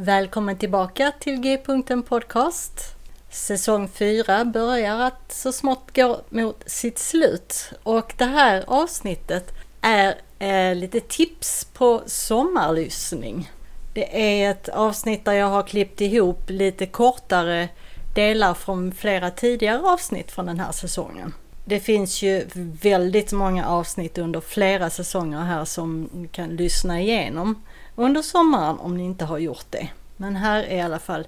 Välkommen tillbaka till G-punkten Podcast. Säsong 4 börjar att så smått gå mot sitt slut och det här avsnittet är eh, lite tips på sommarlyssning. Det är ett avsnitt där jag har klippt ihop lite kortare delar från flera tidigare avsnitt från den här säsongen. Det finns ju väldigt många avsnitt under flera säsonger här som ni kan lyssna igenom under sommaren om ni inte har gjort det. Men här är i alla fall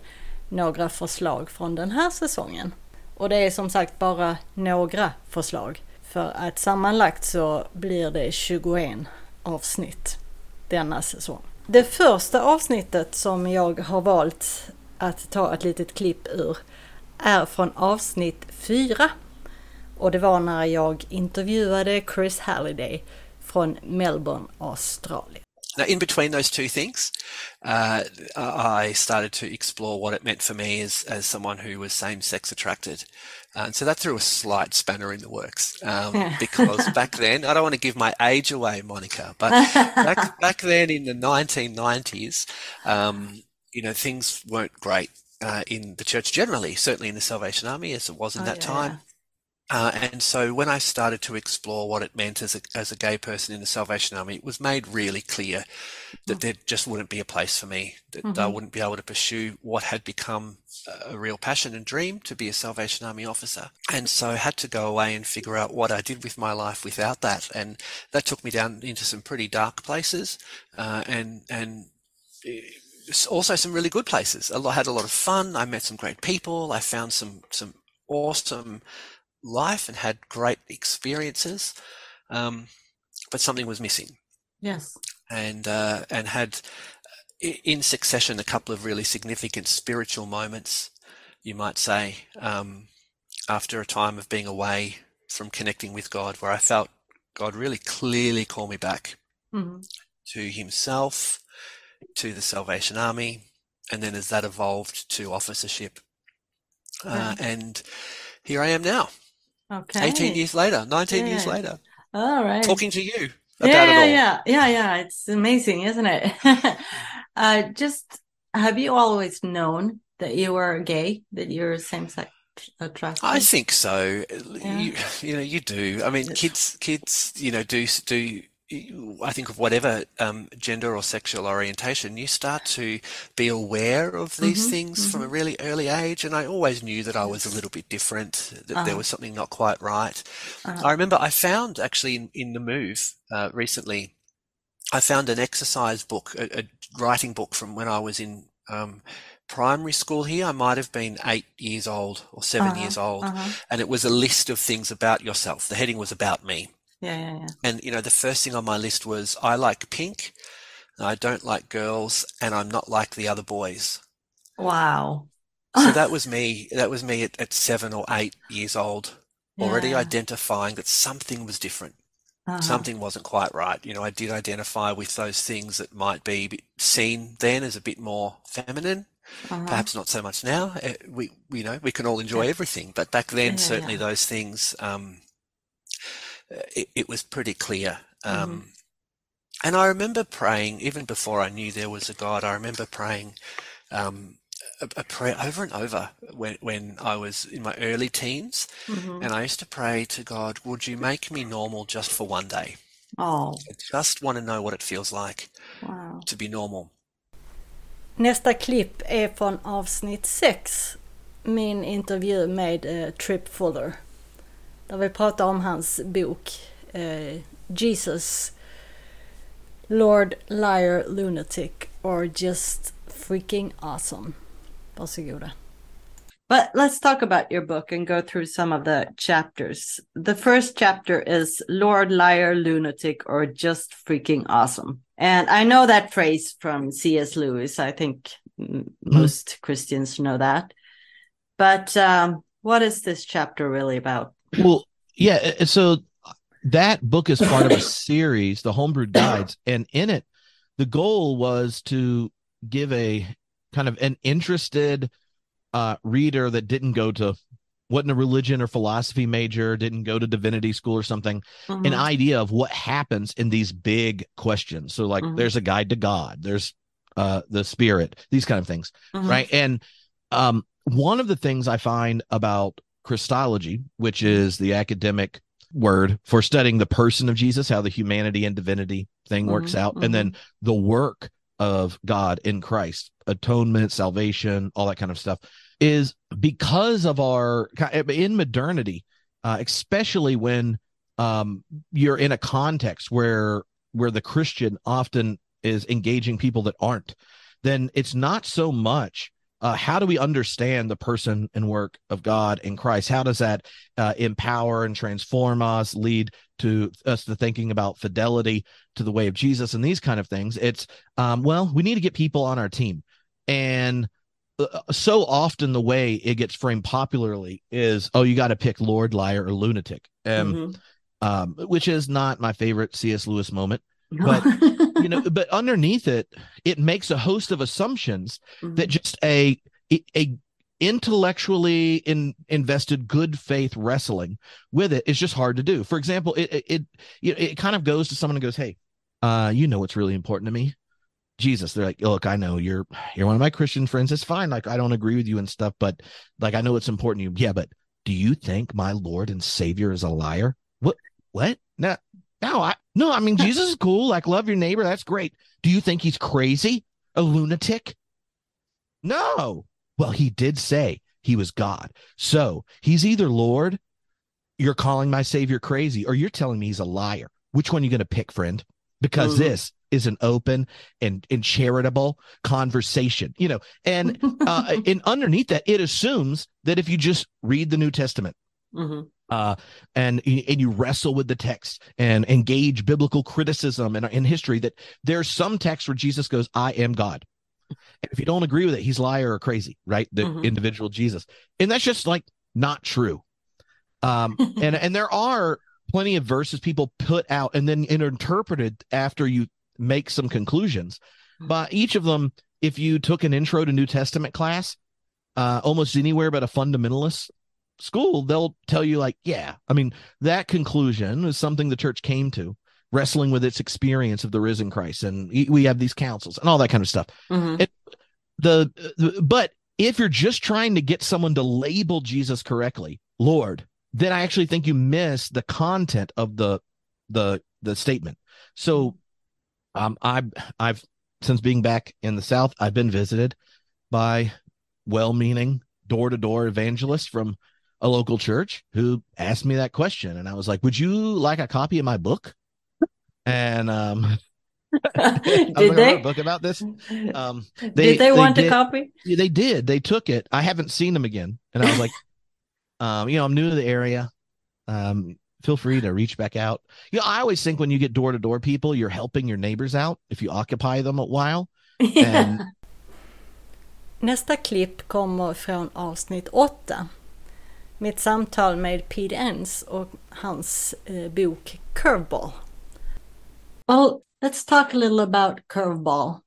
några förslag från den här säsongen. Och det är som sagt bara några förslag. För att sammanlagt så blir det 21 avsnitt denna säsong. Det första avsnittet som jag har valt att ta ett litet klipp ur är från avsnitt 4. Och det var när jag intervjuade Chris Halliday från Melbourne, Australien. Now, in between those two things, uh, I started to explore what it meant for me as, as someone who was same sex attracted. And so that threw a slight spanner in the works um, because back then, I don't want to give my age away, Monica, but back, back then in the 1990s, um, you know, things weren't great uh, in the church generally, certainly in the Salvation Army as it was in oh, that yeah. time. Uh, and so when I started to explore what it meant as a, as a gay person in the Salvation Army, it was made really clear that mm. there just wouldn't be a place for me, that mm-hmm. I wouldn't be able to pursue what had become a real passion and dream to be a Salvation Army officer. And so I had to go away and figure out what I did with my life without that. And that took me down into some pretty dark places uh, and, and eh, also some really good places. I had a lot of fun. I met some great people. I found some, some awesome life and had great experiences, um, but something was missing. Yes. And uh, and had in succession a couple of really significant spiritual moments, you might say, um, after a time of being away from connecting with God, where I felt God really clearly call me back mm-hmm. to Himself, to the Salvation Army, and then as that evolved to officership. Uh, and here I am now. Okay. 18 years later, 19 yeah. years later. All right. Talking to you about yeah, yeah, yeah, yeah, yeah. It's amazing, isn't it? uh, just have you always known that you were gay, that you're same sex attracted? I think so. Yeah. You, you know, you do. I mean, kids, kids, you know, do do I think of whatever um, gender or sexual orientation, you start to be aware of these mm-hmm, things mm-hmm. from a really early age. And I always knew that I was a little bit different, that uh-huh. there was something not quite right. Uh-huh. I remember I found actually in, in the move uh, recently, I found an exercise book, a, a, writing book from when I was in um, primary school here. I might have been eight years old or 7 uh-huh, years old. Uh-huh. And it was a list of things about yourself. The heading was about me. Yeah, yeah, yeah. And you know, the first thing on my list was I like pink, I don't like girls, and I'm not like the other boys. Wow. so that was me. That was me at, at seven or eight years old, yeah. already identifying that something was different. Uh-huh. Something wasn't quite right. You know, I did identify with those things that might be seen then as a bit more feminine. Uh-huh. Perhaps not so much now. Eh, we, you know, we can all enjoy yeah. everything, but back then, yeah, certainly those things um, it, it was pretty clear. Um, mm-hmm. And I remember praying, even before I knew there was a God, I remember praying, um, a, a prayer over and over when, when I was in my early teens. Mm-hmm. And I used to pray to God, would you make me normal just for one day? Oh. I just want to know what it feels like wow. to be normal. Nästa klipp är från avsnitt 6. Min intervju med uh, Tripp Fuller. Där vi pratar om hans bok uh, Jesus Lord Liar Lunatic or Just Freaking Awesome. Varsågoda. But let's talk about your book and go through some of the chapters. The first chapter is Lord Liar Lunatic or Just Freaking Awesome. And I know that phrase from C.S. Lewis. I think mm-hmm. most Christians know that. But um, what is this chapter really about? Well, yeah. So that book is part of a series, the Homebrewed Guides. And in it, the goal was to give a kind of an interested uh, reader that didn't go to wasn't a religion or philosophy major, didn't go to divinity school or something, mm-hmm. an idea of what happens in these big questions. So, like, mm-hmm. there's a guide to God, there's uh, the spirit, these kind of things, mm-hmm. right? And um, one of the things I find about Christology, which is the academic word for studying the person of Jesus, how the humanity and divinity thing works mm-hmm. out, and then the work of God in Christ, atonement, salvation, all that kind of stuff is because of our in modernity, uh, especially when um, you're in a context where where the Christian often is engaging people that aren't, then it's not so much uh, how do we understand the person and work of God in Christ? How does that uh, empower and transform us, lead to us to thinking about fidelity to the way of Jesus and these kind of things? It's um, well, we need to get people on our team, and uh, so often the way it gets framed popularly is oh you got to pick lord liar or lunatic um, mm-hmm. um, which is not my favorite cs lewis moment but you know but underneath it it makes a host of assumptions mm-hmm. that just a a intellectually in, invested good faith wrestling with it is just hard to do for example it it it, it, it kind of goes to someone and goes hey uh you know what's really important to me Jesus. They're like, look, I know you're you're one of my Christian friends. It's fine. Like I don't agree with you and stuff, but like I know it's important to you. Yeah, but do you think my Lord and Savior is a liar? What what? No, no, I no, I mean Jesus is cool. Like love your neighbor. That's great. Do you think he's crazy? A lunatic? No. Well, he did say he was God. So he's either Lord, you're calling my Savior crazy, or you're telling me he's a liar. Which one are you going to pick, friend? Because mm-hmm. this is an open and, and charitable conversation, you know, and uh, and underneath that, it assumes that if you just read the New Testament, mm-hmm. Uh, and and you wrestle with the text and engage biblical criticism and in history, that there's some text where Jesus goes, "I am God." And if you don't agree with it, he's liar or crazy, right? The mm-hmm. individual Jesus, and that's just like not true. Um, and and there are plenty of verses people put out and then interpreted after you make some conclusions. Hmm. But each of them, if you took an intro to New Testament class, uh, almost anywhere but a fundamentalist school, they'll tell you, like, yeah, I mean, that conclusion is something the church came to, wrestling with its experience of the risen Christ. And we have these councils and all that kind of stuff. Mm-hmm. It, the, the, but if you're just trying to get someone to label Jesus correctly, Lord, then I actually think you miss the content of the the the statement. So um, I I've since being back in the South, I've been visited by well-meaning door-to-door evangelists from a local church who asked me that question, and I was like, "Would you like a copy of my book?" And um, did they book about this? Um, they, did they, they want did, a copy? They did. They took it. I haven't seen them again, and I was like, um, you know, I'm new to the area. Um, feel free to reach back out. You know, I always think when you get door to door people, you're helping your neighbors out if you occupy them a while. And... Nästa klipp kommer från avsnitt 8. Mitt samtal med Pete Enns och hans eh, bok Curveball. Well, let's talk a little about Curveball.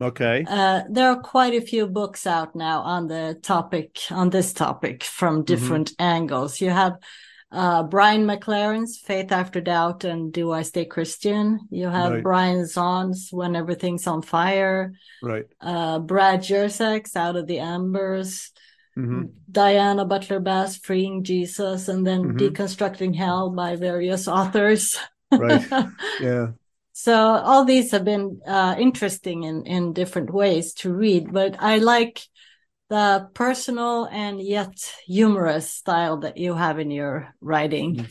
Okay. Uh, there are quite a few books out now on the topic, on this topic from mm-hmm. different mm-hmm. angles. You have uh, Brian McLaren's Faith After Doubt and Do I Stay Christian? You have Right. Brian Zahnd's When Everything's on Fire, Right. uh, Brad Jersak's Out of the Embers, hmm Diana Butler Bass Freeing Jesus, and then Mhm. Deconstructing Hell by various authors. Right. Yeah. So all these have been uh, interesting in in different ways to read, but I like the personal and yet humorous style that you have in your writing.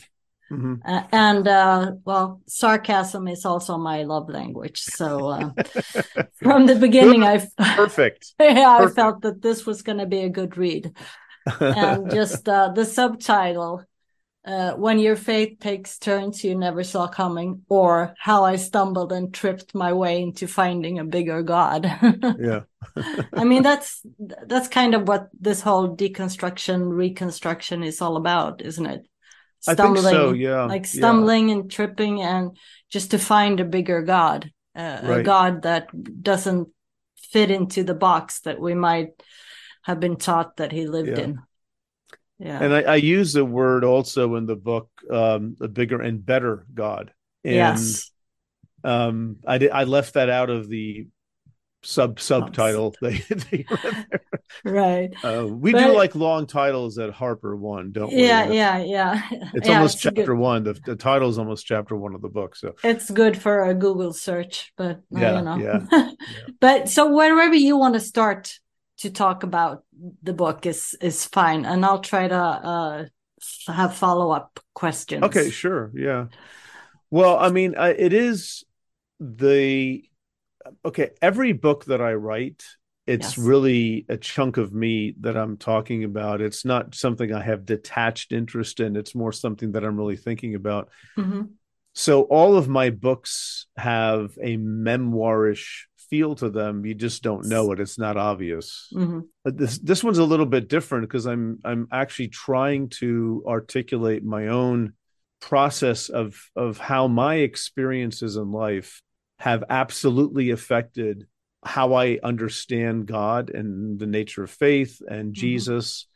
Hmm Uh, and uh, well, sarcasm is also my love language. So uh, from the beginning, I Perfect. yeah, I felt that this was going to be a good read. And just uh, the subtitle, uh, "When Your Faith Takes Turns You Never Saw Coming," or "How I Stumbled and Tripped My Way into Finding a Bigger God." yeah. I mean, that's that's kind of what this whole deconstruction, reconstruction is all about, isn't it? I think so. Yeah. like yeah. stumbling and tripping and just to find a bigger god uh, a god that doesn't fit into the box that we might have been taught that he lived Yeah. in yeah And I, I use the word also in the book, um, a bigger and better God. And yes um, I did, I left that out of the sub subtitle. They, they right uh, we But- do like long titles at HarperOne, don't we? yeah yeah yeah It's Yeah, almost good- chapter one. The, the title is almost chapter one of the book. So it's good for a google search but Yeah, know yeah, but so wherever you want to start to talk about the book is is fine and i'll try to uh have follow-up questions Okay, sure. Yeah. Well, I mean, I, it is the okay. Every book that I write, it's Yes. really a chunk of me that I'm talking about. It's not something I have detached interest in. It's more something that I'm really thinking about. Mhm. So all of my books have a memoirish feel to them. You just don't know it. It's not obvious. Mhm. But this this one's a little bit different because I'm I'm actually trying to articulate my own process of of how my experiences in life have absolutely affected how I understand God and the nature of faith and Jesus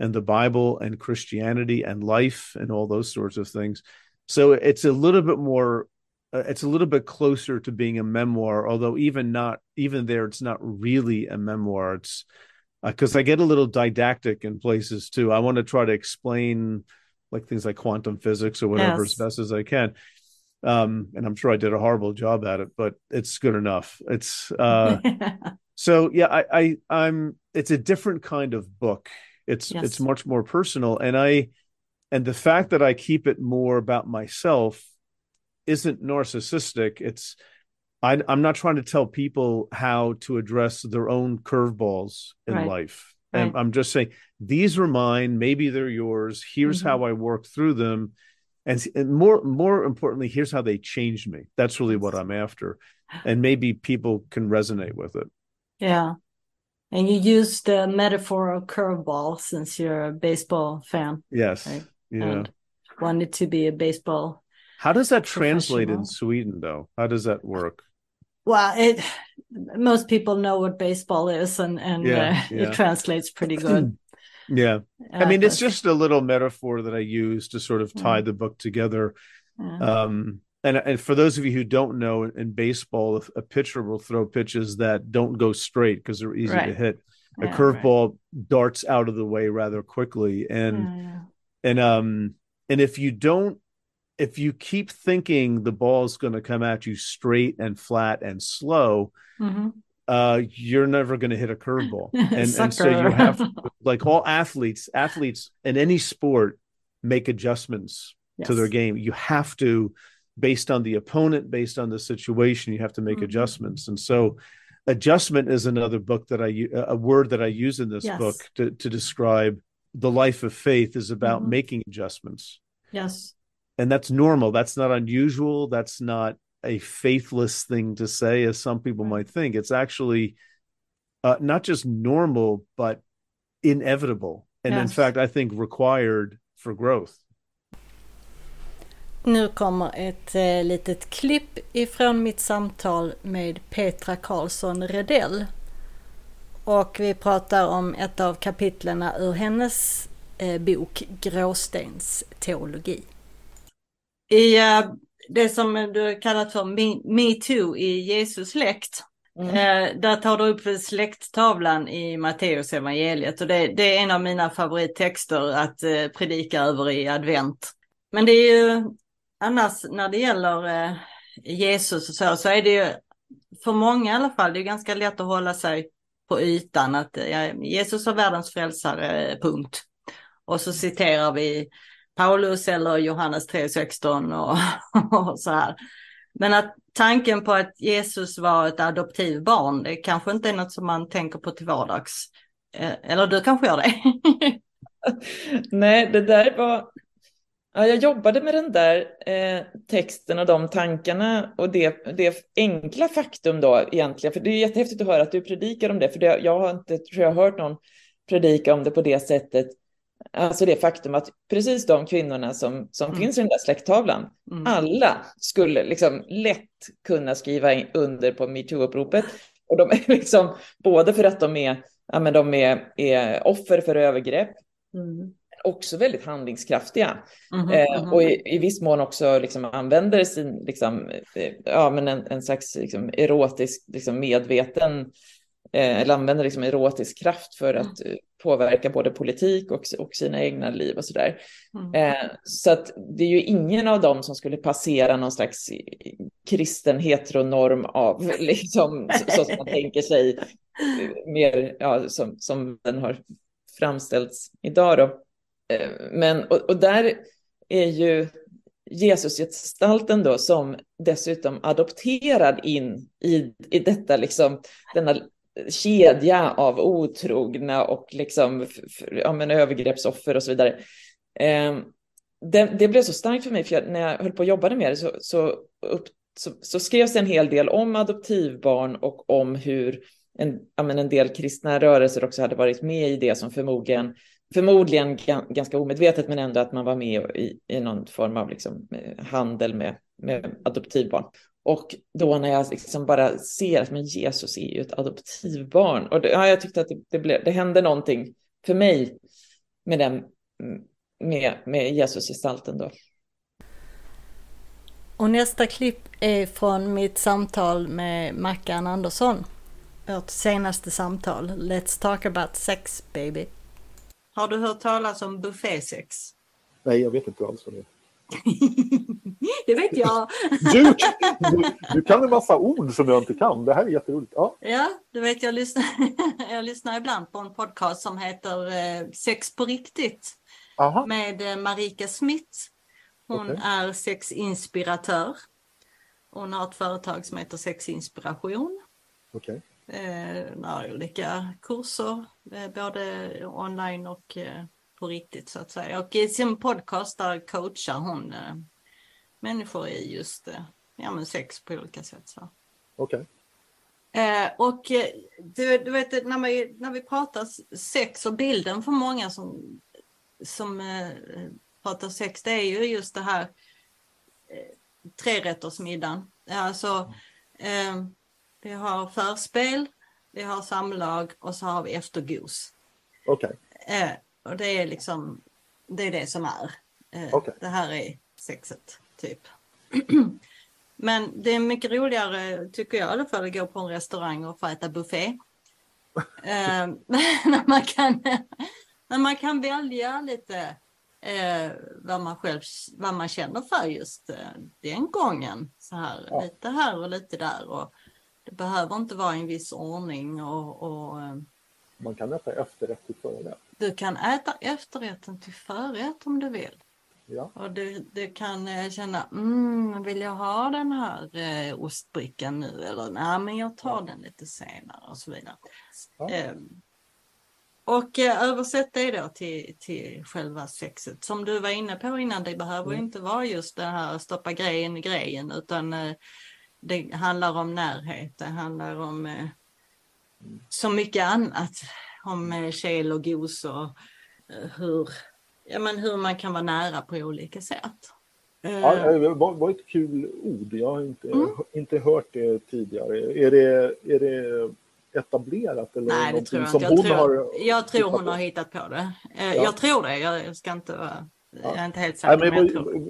and the Bible and Christianity and life and all those sorts of things. So it's a little bit more uh, it's a little bit closer to being a memoir although even not even there it's not really a memoir it's because I get a little didactic in places too. I want to try to explain like things like quantum physics or whatever Yes. as best as I can. Um, and I'm sure I did a horrible job at it, but it's good enough. It's uh, so yeah, I, I I'm it's a different kind of book. It's Yes. it's much more personal, and I and the fact that I keep it more about myself isn't narcissistic. It's I, I'm not trying to tell people how to address their own curveballs in Right. life. And Right. I'm just saying these are mine. Maybe they're yours. Here's Mhm. how I work through them, and, more more importantly, here's how they changed me. That's really what I'm after, and maybe people can resonate with it. yeah and you use the metaphor of curveball since you're a baseball fan Yes. Right. Yeah. and wanted to be a baseball How does that translate in Sweden, though? How does that work? well it most people know what baseball is and and Yeah, uh, yeah. it translates pretty good Yeah. I Uh, mean, it's just a little metaphor that I use to sort of tie the book together. yeah. Um, and, and for those of you who don't know, in baseball, a pitcher will throw pitches that don't go straight because they're easy to hit. A Yeah, curveball darts out of the way rather quickly, and yeah. and um and if you don't if you keep thinking the ball's going to come at you straight and flat and slow Mhm. Uh you're never going to hit a curveball. And, and so you have like all athletes athletes in any sport make adjustments to their game. You have to based on the opponent based on the situation you have to make Mhm. adjustments. And so adjustment is another book that I, a word that i use in this Yes. book to, to describe the life of faith is about Mhm. making adjustments. Yes. And that's normal. That's not unusual. That's not a faithless thing to say as some people Right. might think it's actually uh, not just normal but inevitable and in Yes. fact i think required for growth Nu kommer ett eh, litet klipp ifrån mitt samtal med Petra Karlsson Redell. Och vi pratar om ett av kapitlerna ur hennes eh, bok Gråstens teologi. I uh, det som du kallat för metoo i Jesus släkt Mm. Eh, där tar du upp släkttavlan i Matteus evangeliet och det, det, är en av mina favorittexter att eh, predika över i advent. Men det är ju annars när det gäller eh, Jesus och så, så är det ju för många i alla fall, det är ganska lätt att hålla sig på ytan att ja, Jesus är världens frälsare, punkt. Och så citerar vi Paulus eller Johannes 3.16 och, och så här. Men att tanken på att Jesus var ett adoptivbarn, det kanske inte är något som man tänker på till vardags. Eh, eller du kanske gör det? Nej, det där var... Ja, jag jobbade med den där eh, texten och de tankarna och det, det enkla faktum då egentligen, för det är jättehäftigt att höra att du predikar om det, för det, jag har inte tror jag, hört någon predika om det på det sättet Alltså det faktum att precis de kvinnorna som, som mm. finns i den där släkttavlan, mm. alla skulle liksom lätt kunna skriva under på metoo-uppropet. Och de är liksom, både för att de är, ja, men de är, är offer för övergrepp, mm. också väldigt handlingskraftiga. Mm-hmm, eh, mm-hmm. och i, i viss mån också liksom använder sin, liksom, eh, ja, men en, en slags liksom, erotisk liksom, medveten eh, eller använder liksom erotisk kraft för att mm. Påverka både politik och, och sina egna liv och sådär. Mm. Eh, så att det är ju ingen av dem som skulle passera någon slags kristen heteronorm av, liksom, så, så som man tänker sig, mer ja, som, som den har framställts idag. Då. Eh, men, och, och där är ju Jesusgestalten då som dessutom adopterad in i, i detta liksom, denna kedja av otrogna och liksom, ja, men övergreppsoffer och så vidare. Eh, det, det, blev så starkt för mig, för jag, när jag höll på att jobbade med det så, så, upp, så, så, skrevs det en hel del om adoptivbarn och om hur en, ja, men en del kristna rörelser också hade varit med i det som förmodligen, förmodligen ganska omedvetet, men ändå att man var med i, i någon form av liksom, eh, handel med, med adoptivbarn. Och då när jag liksom bara ser att men Jesus är ju ett adoptivbarn. Och det, ja, jag tyckte att det, det, blev, det hände någonting för mig med den med, med Jesus-gestalten då. Och nästa klipp är från mitt samtal med Mackan Andersson. Vårt senaste samtal. Let's talk about sex baby. Har du hört talas om buffésex? Nej, jag vet inte alls vad det är. det vet jag. du, du, du, kan en massa ord som jag inte kan. Det här är jätteroligt. Ja, ja du vet jag lyssnar, jag lyssnar ibland på en podcast som heter eh, Sex på riktigt Aha. med eh, Marika Smith. Hon okay. är sexinspiratör. Hon har ett företag som heter Sexinspiration. Okay. Eh, har olika kurser, både online och på riktigt så att säga. Och i sin podcast där coachar hon eh, människor i just eh, ja, men sex på olika sätt. Okej. Okay. Eh, och eh, du, du vet när vi, när vi pratar sex och bilden för många som, som eh, pratar sex, det är ju just det här eh, trerättersmiddagen. Alltså, vi har förspel, vi har samlag och så har vi eftergos. Okay. Och det är liksom, det är det som är. Eh, okay. Det här är sexet, typ. Men det är mycket roligare, tycker jag i alla fall, att gå på en restaurang och få äta buffé. eh, när, man kan, när man kan välja lite eh, vad man själv vad man känner för just eh, den gången. Så här, ja. Lite här och lite där. Och det behöver inte vara i en viss ordning. Och, och eh, man kan äta efterrätt till förrätt. Du kan äta efterrätten till förrätt om du vill. Ja. Och du, du kan eh, känna, mm, vill jag ha den här eh, ostbrickan nu? Eller nej, men jag tar ja. den lite senare och så vidare. Ja. Eh, och eh, översätt det då till, till själva sexet. Som du var inne på innan, det behöver mm. inte vara just det här stoppa grejen i grejen, utan eh, det handlar om närhet, det handlar om eh, mm. så mycket annat om kel och gos och eh, hur, ja, men hur man kan vara nära på olika sätt. Ja, eh. det var, ett kul ord. Jag har inte, mm. inte hört det tidigare. Är det, är det etablerat? Eller Nej, det tror jag som inte. Jag hon tror, har jag tror hon på? har hittat på det. Eh, Ja. Jag tror det. Jag, ska inte vara... Jag är inte helt Nej, säker, men men det jag var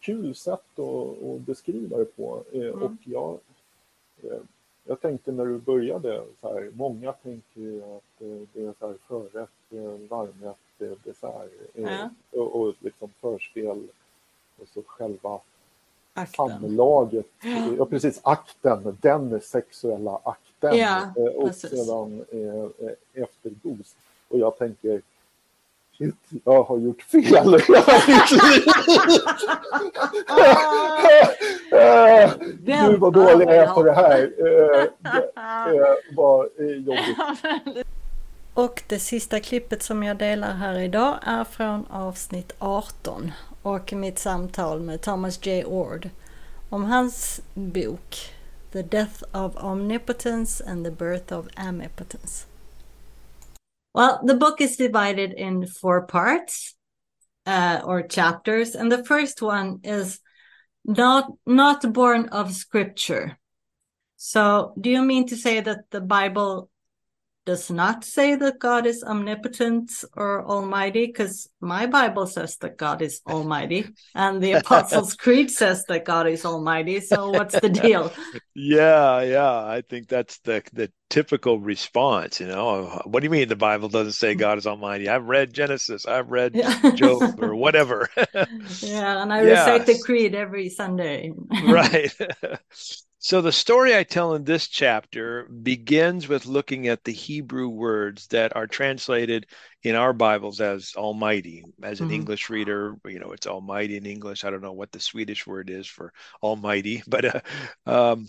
kul sätt att, att beskriva det på. Eh, Mm. Och jag, eh, jag tänkte när du började, så här, många tänker ju att eh, det är så här förrätt, eh, varmrätt, eh, dessert Ja. och, och liksom förspel och så själva akten. samlaget, ja precis, akten, den sexuella akten Ja, och precis. sedan eh, eftergos. Och jag tänker, shit, jag har gjort fel i hela mitt liv. Vem Gud vad dålig jag är på det här. Det eh, var eh, jobbigt. Och det sista klippet som jag delar här idag är från avsnitt 18 och mitt samtal med Thomas J. Ord om hans bok The Death of Omnipotence and the Birth of Amipotence. Well, the book is divided in four parts uh, or chapters, and the first one is not not born of scripture. So, do you mean to say that the Bible does not say that God is omnipotent or almighty? Because my Bible says that God is almighty, and the Apostles' Creed says that God is almighty. So, what's the deal? Yeah, yeah. I think that's the the typical response, you know. What do you mean the Bible doesn't say God is almighty? I've read Genesis, I've read Job or whatever. yeah, and I recite the Creed every Sunday. Right. So the story I tell in this chapter begins with looking at the Hebrew words that are translated in our Bibles as Almighty. As an Mhm. English reader, you know, it's Almighty in English. I don't know what the Swedish word is for Almighty, but uh, um,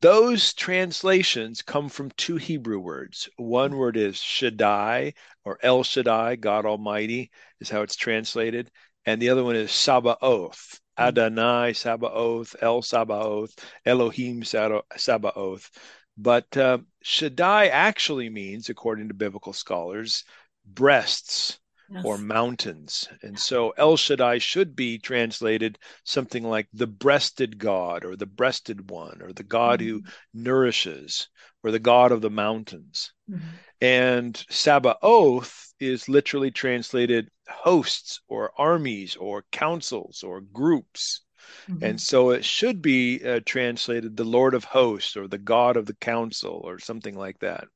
those translations come from two Hebrew words. One word is Shaddai or El Shaddai, God Almighty, is how it's translated. And the other one is Sabaoth, Adonai Sabaoth, El Sabaoth, Elohim Saba- Sabaoth. But uh, Shaddai actually means, according to biblical scholars, breasts or mountains. And so El Shaddai should be translated something like the breasted God or the breasted one or the God who nourishes or the God of the mountains. Mhm. And Sabaoth is literally translated hosts or armies or councils or groups. Mhm. And so it should be uh, translated the Lord of hosts or the God of the council or something like that.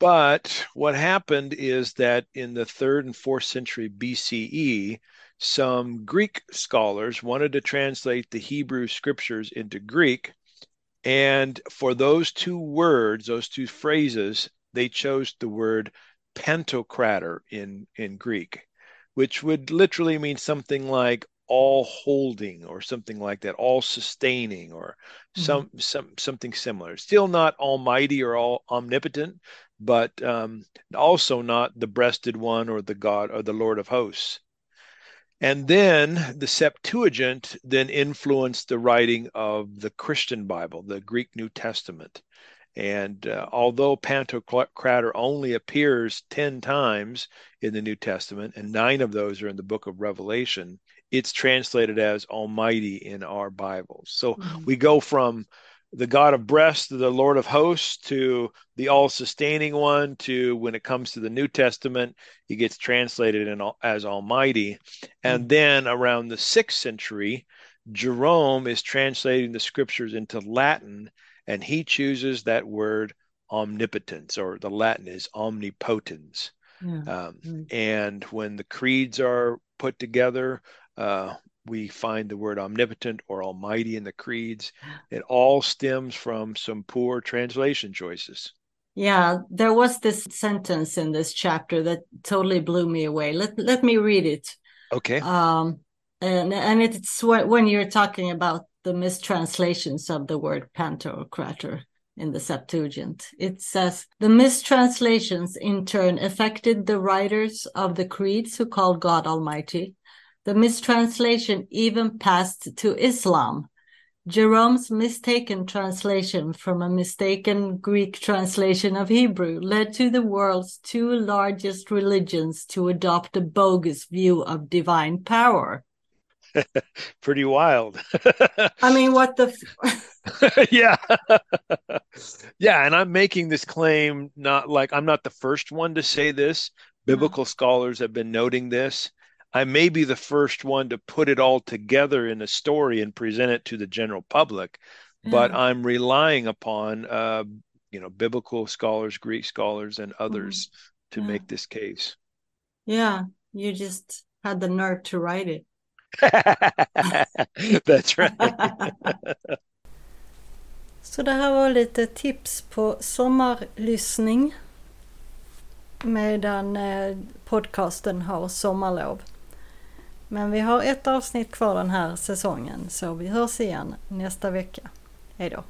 But what happened is that in the third and fourth century BCE, some Greek scholars wanted to translate the Hebrew scriptures into Greek. And for those two words, those two phrases, they chose the word pantocrator in, in Greek, which would literally mean something like all holding or something like that, all sustaining or some some something similar. Still not almighty or all omnipotent, but um, also not the breasted one or the God or the Lord of hosts. And then the Septuagint then influenced the writing of the Christian Bible, the Greek New Testament. And uh, although Pantocrator only appears 10 times in the New Testament, and nine of those are in the book of Revelation, it's translated as Almighty in our Bibles. So Mhm. we go from the God of breasts to the Lord of hosts to the all sustaining one to when it comes to the New Testament, he gets translated in, as Almighty. And then around the sixth century, Jerome is translating the scriptures into Latin and he chooses that word omnipotence, or the Latin is omnipotens. Yeah. Um, Mm. And when the creeds are put together, uh, we find the word omnipotent or almighty in the creeds. It all stems from some poor translation choices. Yeah, there was this sentence in this chapter that totally blew me away. Let let me read it. Okay. Um, and and it's when, when you're talking about the mistranslations of the word pantocrator in the Septuagint. It says the mistranslations in turn affected the writers of the creeds who called God Almighty. The mistranslation even passed to Islam. Jerome's mistaken translation from a mistaken Greek translation of Hebrew led to the world's two largest religions to adopt a bogus view of divine power. Pretty wild. I mean, what the? F- yeah. yeah. And I'm making this claim not like I'm not the first one to say this. Biblical scholars have been noting this. I may be the first one to put it all together in a story and present it to the general public, but I'm relying upon, uh, you know, biblical scholars, Greek scholars, and others to Yeah. make this case. yeah, you just had the nerve to write it. That's right. Så det här var lite tips på sommarlyssning medan eh, podcasten har sommarlov. Men vi har ett avsnitt kvar den här säsongen så vi hörs igen nästa vecka. Hej då!